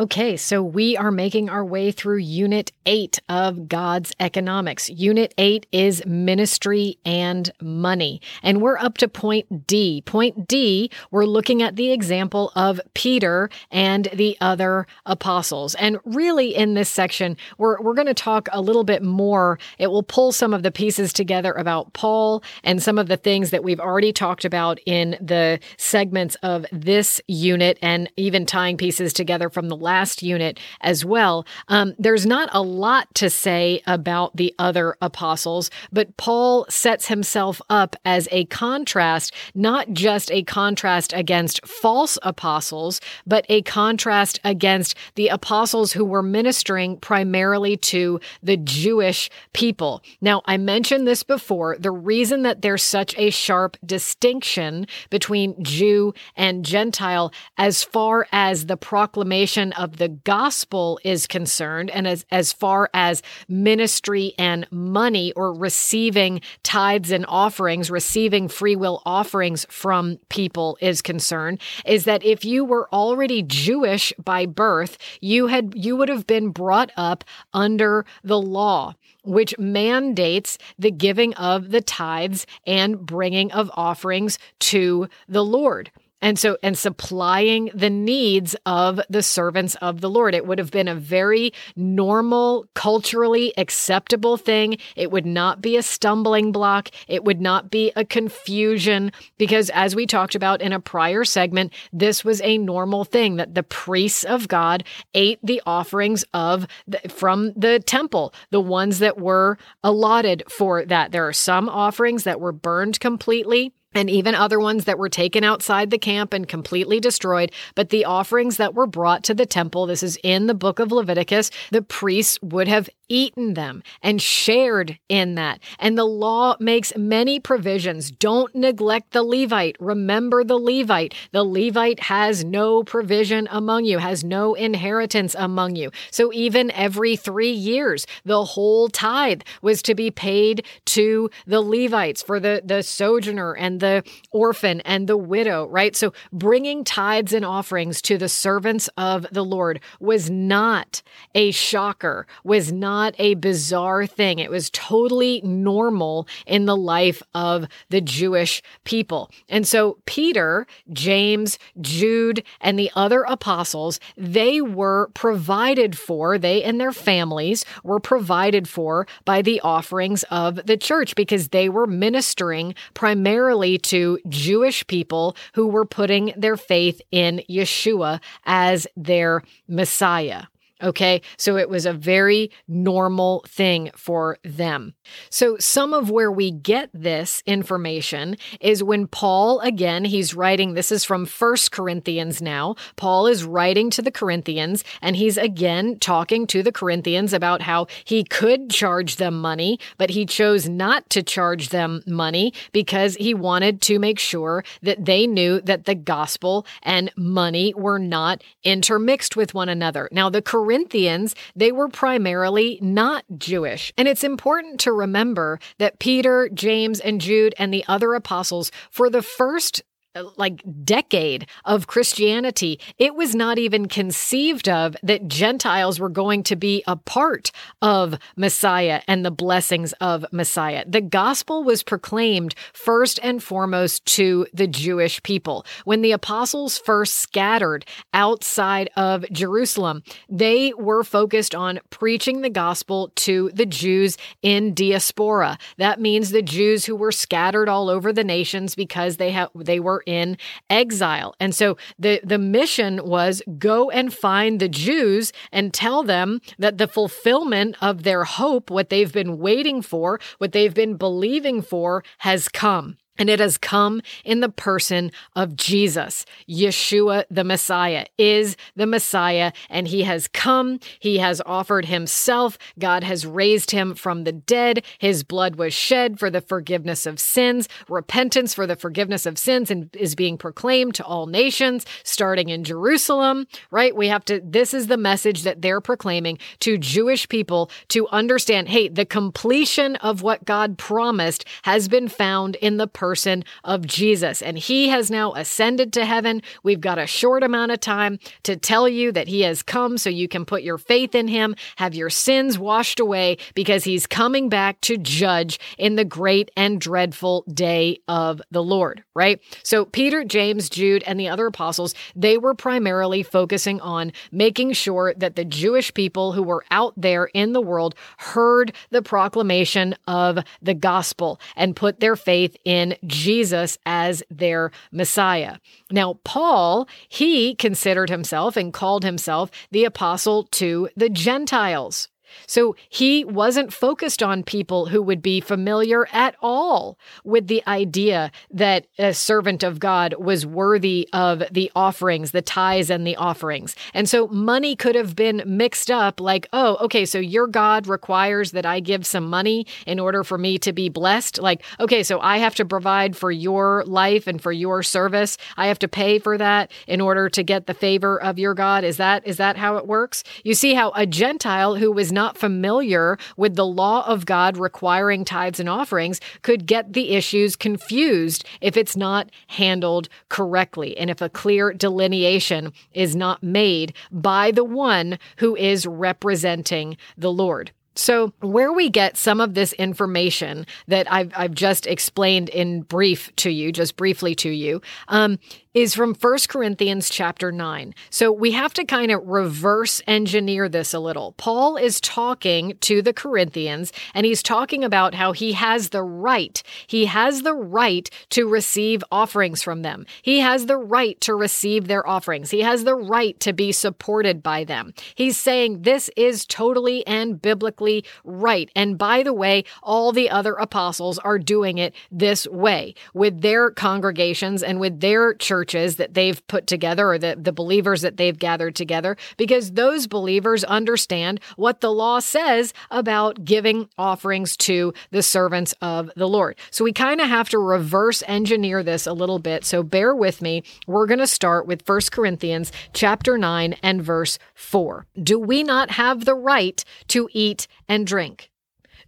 Okay, so we are making our way through Unit 8 of God's Economics. Unit 8 is ministry and money. And we're up to point D. Point D, we're looking at the example of Peter and the other apostles. And really, in this section, we're, we're going to talk a little bit more. It will pull some of the pieces together about Paul and some of the things that we've already talked about in the segments of this unit and even tying pieces together from the last unit as well. Um, there's not a lot to say about the other apostles, but Paul sets himself up as a contrast, not just a contrast against false apostles, but a contrast against the apostles who were ministering primarily to the Jewish people. Now, I mentioned this before. The reason that there's such a sharp distinction between Jew and Gentile as far as the proclamation of the gospel is concerned, and as, as far as ministry and money or receiving tithes and offerings, receiving free will offerings from people is concerned, is that if you were already Jewish by birth, you had you would have been brought up under the law which mandates the giving of the tithes and bringing of offerings to the Lord. And so, and supplying the needs of the servants of the Lord. It would have been a very normal, culturally acceptable thing. It would not be a stumbling block. It would not be a confusion because, as we talked about in a prior segment, this was a normal thing that the priests of God ate the offerings of the, from the temple, the ones that were allotted for that. There are some offerings that were burned completely and even other ones that were taken outside the camp and completely destroyed. But the offerings that were brought to the temple, this is in the book of Leviticus, the priests would have eaten them and shared in that. And the law makes many provisions. Don't neglect the Levite. Remember the Levite. The Levite has no provision among you, has no inheritance among you. So even every three years, the whole tithe was to be paid to the Levites for the, the sojourner and the orphan and the widow, right? So bringing tithes and offerings to the servants of the Lord was not a shocker, was not a bizarre thing. It was totally normal in the life of the Jewish people. And so Peter, James, Jude, and the other apostles, they were provided for, they and their families were provided for by the offerings of the church because they were ministering primarily to Jewish people who were putting their faith in Yeshua as their Messiah. Okay. So it was a very normal thing for them. So some of where we get this information is when Paul, again, he's writing, this is from First Corinthians now. Paul is writing to the Corinthians and he's again talking to the Corinthians about how he could charge them money, but he chose not to charge them money because he wanted to make sure that they knew that the gospel and money were not intermixed with one another. Now, the Corinthians Corinthians, they were primarily not Jewish. And it's important to remember that Peter, James, and Jude and the other apostles, for the first Uh, like decade of Christianity, it was not even conceived of that Gentiles were going to be a part of Messiah and the blessings of Messiah. The gospel was proclaimed first and foremost to the Jewish people. When the apostles first scattered outside of Jerusalem, they were focused on preaching the gospel to the Jews in diaspora. That means the Jews who were scattered all over the nations because they have they were in exile. And so the, the mission was go and find the Jews and tell them that the fulfillment of their hope, what they've been waiting for, what they've been believing for, has come. And it has come in the person of Jesus. Yeshua, the Messiah, is the Messiah, and he has come. He has offered himself. God has raised him from the dead. His blood was shed for the forgiveness of sins. Repentance for the forgiveness of sins and is being proclaimed to all nations, starting in Jerusalem, right? We have to, this is the message that they're proclaiming to Jewish people to understand hey, the completion of what God promised has been found in the person person of Jesus. And he has now ascended to heaven. We've got a short amount of time to tell you that he has come so you can put your faith in him, have your sins washed away, because he's coming back to judge in the great and dreadful day of the Lord, right? So Peter, James, Jude, and the other apostles, they were primarily focusing on making sure that the Jewish people who were out there in the world heard the proclamation of the gospel and put their faith in Jesus as their Messiah. Now, Paul, he considered himself and called himself the apostle to the Gentiles. So he wasn't focused on people who would be familiar at all with the idea that a servant of God was worthy of the offerings, the tithes and the offerings. And so money could have been mixed up like, oh, okay, so your God requires that I give some money in order for me to be blessed. Like, okay, so I have to provide for your life and for your service. I have to pay for that in order to get the favor of your God. Is that is that how it works? You see how a Gentile who was not not familiar with the law of God requiring tithes and offerings could get the issues confused if it's not handled correctly and if a clear delineation is not made by the one who is representing the Lord. So, where we get some of this information that I've, I've just explained in brief to you, just briefly to you, um, is from 1 Corinthians chapter 9. So we have to kind of reverse engineer this a little. Paul is talking to the Corinthians and he's talking about how he has the right. He has the right to receive offerings from them. He has the right to receive their offerings. He has the right to be supported by them. He's saying this is totally and biblically right. And by the way, all the other apostles are doing it this way with their congregations and with their churches churches that they've put together or the, the believers that they've gathered together because those believers understand what the law says about giving offerings to the servants of the Lord. So we kind of have to reverse engineer this a little bit. So bear with me. We're going to start with 1 Corinthians chapter 9 and verse 4. Do we not have the right to eat and drink?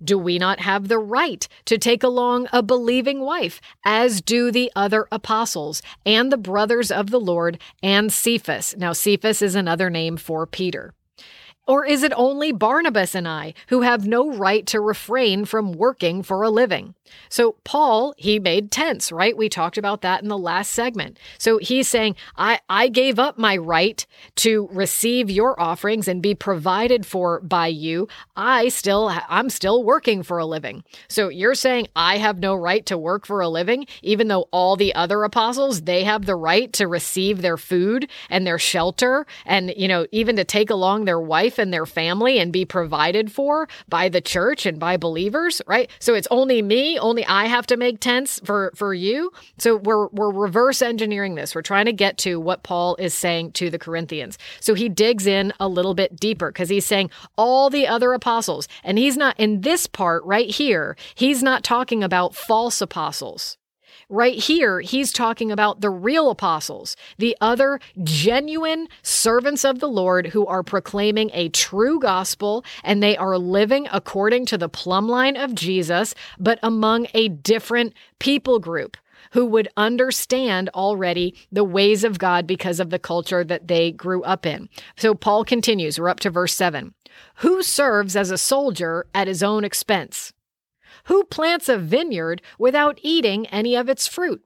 Do we not have the right to take along a believing wife, as do the other apostles and the brothers of the Lord and Cephas? Now, Cephas is another name for Peter. Or is it only Barnabas and I who have no right to refrain from working for a living? So, Paul, he made tents, right? We talked about that in the last segment. So, he's saying, I, I gave up my right to receive your offerings and be provided for by you. I still, I'm still working for a living. So, you're saying I have no right to work for a living, even though all the other apostles, they have the right to receive their food and their shelter and, you know, even to take along their wife life and their family and be provided for by the church and by believers, right? So it's only me, only I have to make tents for for you. So we're we're reverse engineering this. We're trying to get to what Paul is saying to the Corinthians. So he digs in a little bit deeper because he's saying all the other apostles and he's not in this part right here. He's not talking about false apostles. Right here, he's talking about the real apostles, the other genuine servants of the Lord who are proclaiming a true gospel and they are living according to the plumb line of Jesus, but among a different people group who would understand already the ways of God because of the culture that they grew up in. So Paul continues, we're up to verse 7. Who serves as a soldier at his own expense? Who plants a vineyard without eating any of its fruit?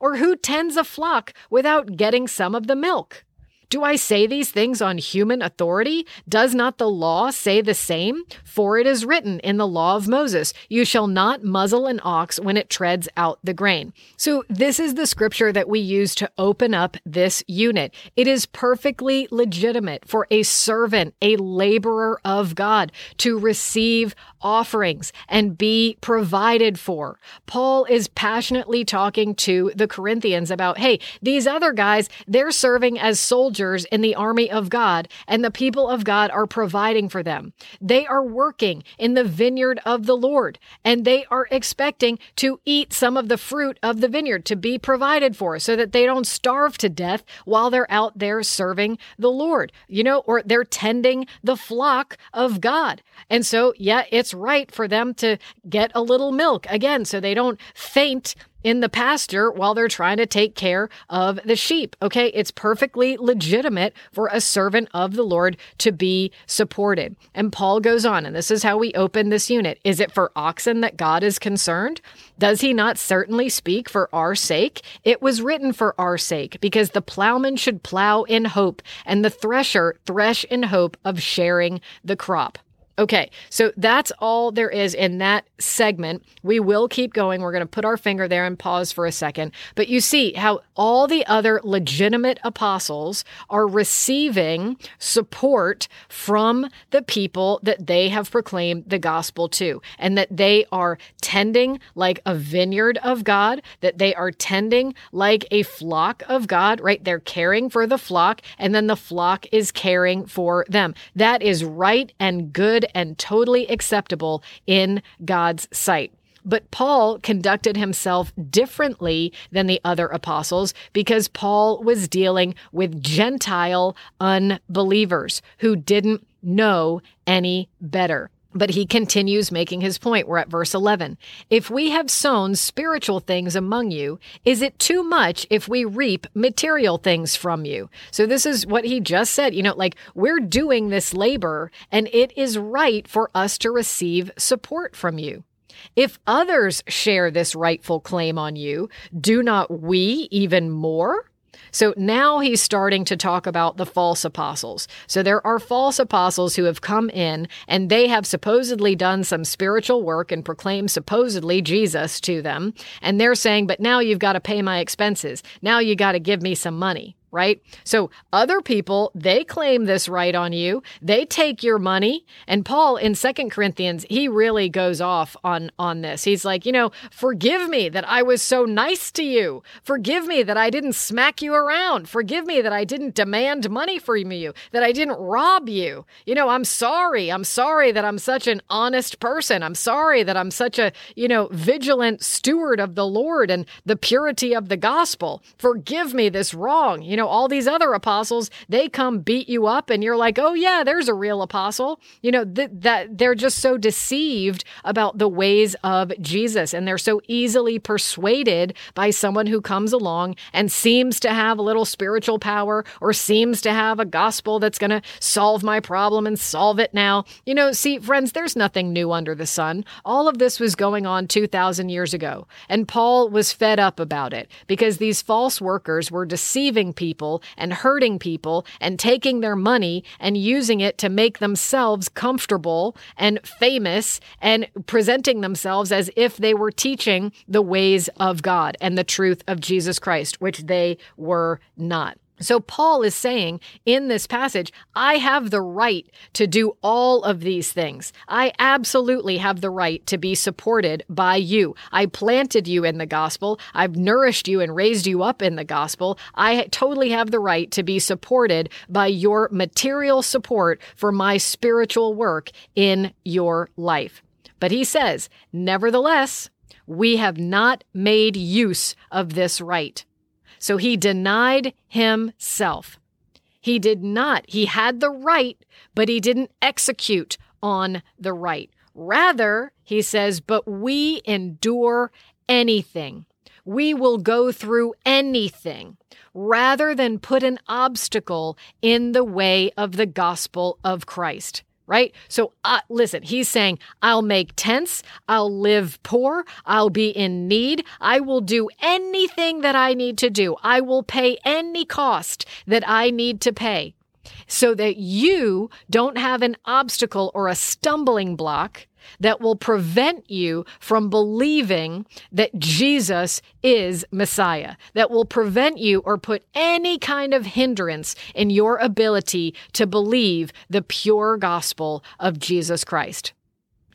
Or who tends a flock without getting some of the milk? Do I say these things on human authority? Does not the law say the same? For it is written in the law of Moses, You shall not muzzle an ox when it treads out the grain. So, this is the scripture that we use to open up this unit. It is perfectly legitimate for a servant, a laborer of God, to receive offerings and be provided for. Paul is passionately talking to the Corinthians about, hey, these other guys, they're serving as soldiers in the army of God, and the people of God are providing for them. They are working in the vineyard of the Lord, and they are expecting to eat some of the fruit of the vineyard to be provided for so that they don't starve to death while they're out there serving the Lord, you know, or they're tending the flock of God. And so, yeah, it's right for them to get a little milk again so they don't faint in the pasture while they're trying to take care of the sheep. Okay. It's perfectly legitimate for a servant of the Lord to be supported. And Paul goes on, and this is how we open this unit. Is it for oxen that God is concerned? Does he not certainly speak for our sake? It was written for our sake, because the plowman should plow in hope, and the thresher thresh in hope of sharing the crop. Okay, so that's all there is in that segment. We will keep going. We're going to put our finger there and pause for a second. But you see how all the other legitimate apostles are receiving support from the people that they have proclaimed the gospel to, and that they are tending like a vineyard of God, that they are tending like a flock of God, right? They're caring for the flock, and then the flock is caring for them. That is right and good and totally acceptable in God's sight. But Paul conducted himself differently than the other apostles because Paul was dealing with Gentile unbelievers who didn't know any better. But he continues making his point. We're at verse 11. If we have sown spiritual things among you, is it too much if we reap material things from you? So this is what he just said. You know, like we're doing this labor and it is right for us to receive support from you. If others share this rightful claim on you, do not we even more? So now he's starting to talk about the false apostles. So there are false apostles who have come in and they have supposedly done some spiritual work and proclaimed supposedly Jesus to them. And they're saying, but now you've got to pay my expenses. Now you got to give me some money right? So other people, they claim this right on you. They take your money. And Paul in Second Corinthians, he really goes off on on this. He's like, you know, forgive me that I was so nice to you. Forgive me that I didn't smack you around. Forgive me that I didn't demand money from you, that I didn't rob you. You know, I'm sorry. I'm sorry that I'm such an honest person. I'm sorry that I'm such a, you know, vigilant steward of the Lord and the purity of the gospel. Forgive me this wrong. You know, know, all these other apostles, they come beat you up and you're like, "Oh yeah, there's a real apostle." You know, th- that they're just so deceived about the ways of Jesus and they're so easily persuaded by someone who comes along and seems to have a little spiritual power or seems to have a gospel that's going to solve my problem and solve it now. You know, see, friends, there's nothing new under the sun. All of this was going on 2000 years ago, and Paul was fed up about it because these false workers were deceiving people people and hurting people and taking their money and using it to make themselves comfortable and famous and presenting themselves as if they were teaching the ways of God and the truth of Jesus Christ, which they were not. So, Paul is saying in this passage, I have the right to do all of these things. I absolutely have the right to be supported by you. I planted you in the gospel. I've nourished you and raised you up in the gospel. I totally have the right to be supported by your material support for my spiritual work in your life. But he says, nevertheless, we have not made use of this right. So he denied himself. He did not. He had the right, but he didn't execute on the right. Rather, he says, but we endure anything. We will go through anything rather than put an obstacle in the way of the gospel of Christ right? So, uh, listen, he's saying, I'll make tents, I'll live poor, I'll be in need, I will do anything that I need to do, I will pay any cost that I need to pay so that you don't have an obstacle or a stumbling block that will prevent you from believing that Jesus is Messiah, that will prevent you or put any kind of hindrance in your ability to believe the pure gospel of Jesus Christ.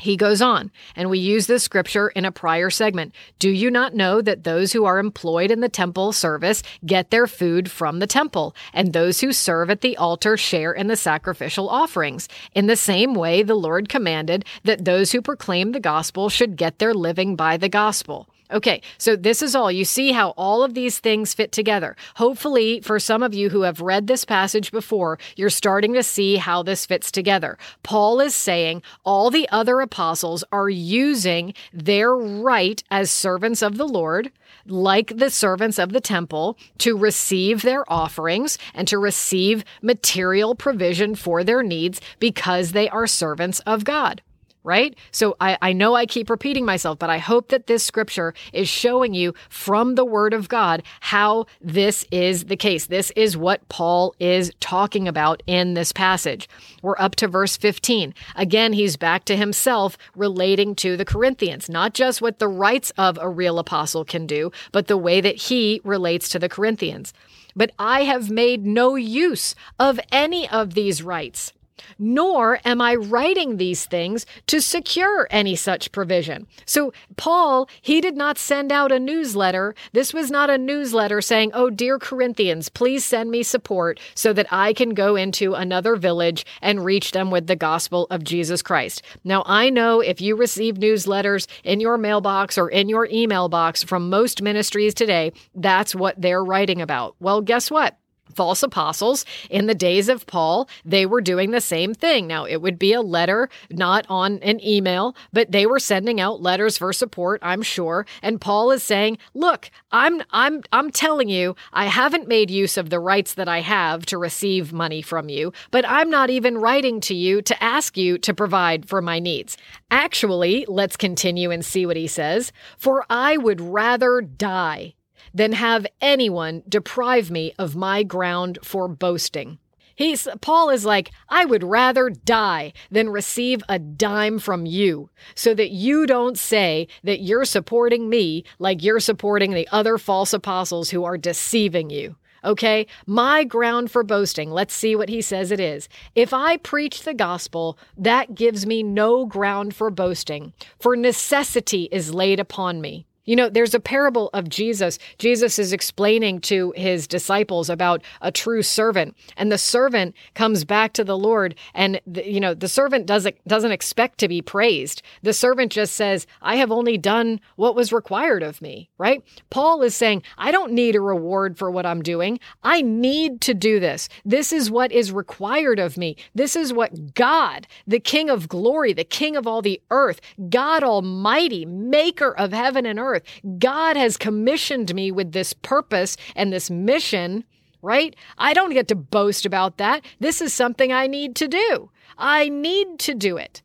He goes on, and we use this scripture in a prior segment. Do you not know that those who are employed in the temple service get their food from the temple, and those who serve at the altar share in the sacrificial offerings? In the same way, the Lord commanded that those who proclaim the gospel should get their living by the gospel. Okay, so this is all. You see how all of these things fit together. Hopefully, for some of you who have read this passage before, you're starting to see how this fits together. Paul is saying all the other apostles are using their right as servants of the Lord, like the servants of the temple, to receive their offerings and to receive material provision for their needs because they are servants of God right? So I, I know I keep repeating myself, but I hope that this scripture is showing you from the word of God how this is the case. This is what Paul is talking about in this passage. We're up to verse 15. Again, he's back to himself relating to the Corinthians, not just what the rights of a real apostle can do, but the way that he relates to the Corinthians. But I have made no use of any of these rights nor am I writing these things to secure any such provision. So, Paul, he did not send out a newsletter. This was not a newsletter saying, Oh, dear Corinthians, please send me support so that I can go into another village and reach them with the gospel of Jesus Christ. Now, I know if you receive newsletters in your mailbox or in your email box from most ministries today, that's what they're writing about. Well, guess what? False apostles in the days of Paul, they were doing the same thing. Now, it would be a letter, not on an email, but they were sending out letters for support, I'm sure. And Paul is saying, "Look, I'm I'm I'm telling you, I haven't made use of the rights that I have to receive money from you, but I'm not even writing to you to ask you to provide for my needs. Actually, let's continue and see what he says, for I would rather die than have anyone deprive me of my ground for boasting. He's Paul is like, I would rather die than receive a dime from you so that you don't say that you're supporting me like you're supporting the other false apostles who are deceiving you. Okay, my ground for boasting, let's see what he says it is. If I preach the gospel, that gives me no ground for boasting, for necessity is laid upon me. You know, there's a parable of Jesus. Jesus is explaining to his disciples about a true servant, and the servant comes back to the Lord, and the, you know, the servant doesn't doesn't expect to be praised. The servant just says, "I have only done what was required of me." Right? Paul is saying, "I don't need a reward for what I'm doing. I need to do this. This is what is required of me. This is what God, the King of glory, the King of all the earth, God Almighty, maker of heaven and earth, earth. God has commissioned me with this purpose and this mission, right? I don't get to boast about that. This is something I need to do. I need to do it.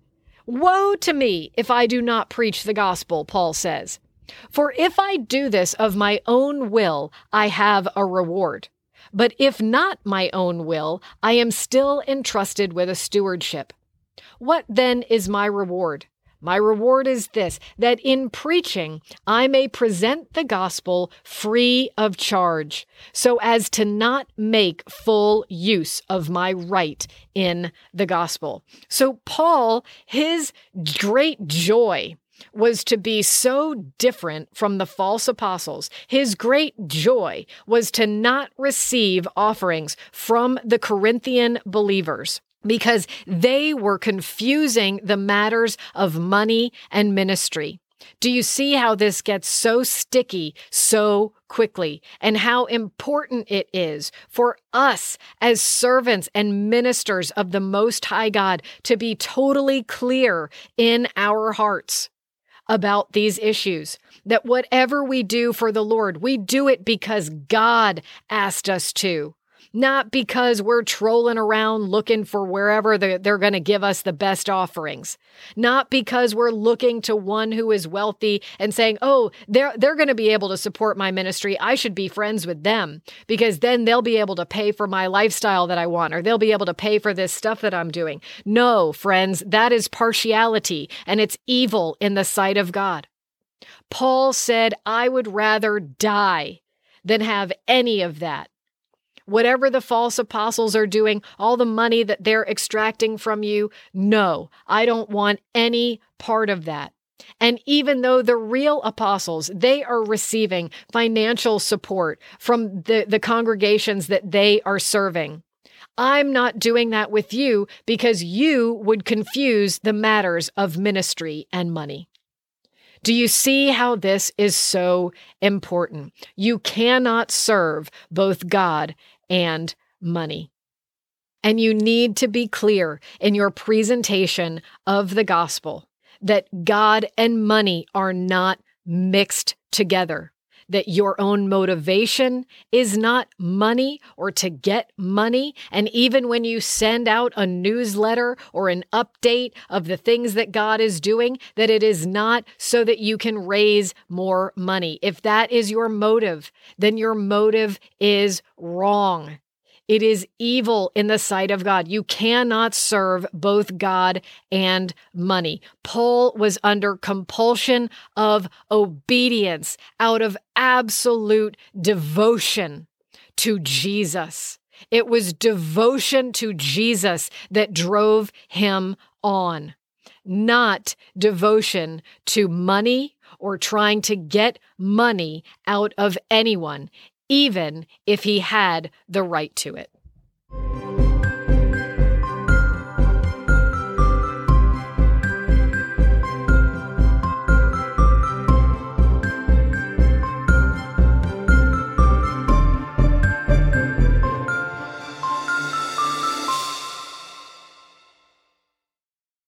Woe to me if I do not preach the gospel, Paul says. For if I do this of my own will, I have a reward. But if not my own will, I am still entrusted with a stewardship. What then is my reward? My reward is this that in preaching I may present the gospel free of charge, so as to not make full use of my right in the gospel. So, Paul, his great joy was to be so different from the false apostles. His great joy was to not receive offerings from the Corinthian believers because they were confusing the matters of money and ministry. Do you see how this gets so sticky so quickly and how important it is for us as servants and ministers of the Most High God to be totally clear in our hearts about these issues? That whatever we do for the Lord, we do it because God asked us to not because we're trolling around looking for wherever they're, they're going to give us the best offerings, not because we're looking to one who is wealthy and saying, "Oh, they're they're going to be able to support my ministry. I should be friends with them because then they'll be able to pay for my lifestyle that I want or they'll be able to pay for this stuff that I'm doing." No, friends, that is partiality and it's evil in the sight of God. Paul said, "I would rather die than have any of that." Whatever the false apostles are doing, all the money that they're extracting from you. No, I don't want any part of that. And even though the real apostles, they are receiving financial support from the, the congregations that they are serving. I'm not doing that with you because you would confuse the matters of ministry and money. Do you see how this is so important? You cannot serve both God and money. And you need to be clear in your presentation of the gospel that God and money are not mixed together that your own motivation is not money or to get money. And even when you send out a newsletter or an update of the things that God is doing, that it is not so that you can raise more money. If that is your motive, then your motive is wrong. It is evil in the sight of God. You cannot serve both God and money. Paul was under compulsion of obedience out of absolute devotion to Jesus. It was devotion to Jesus that drove him on, not devotion to money or trying to get money out of anyone even if he had the right to it.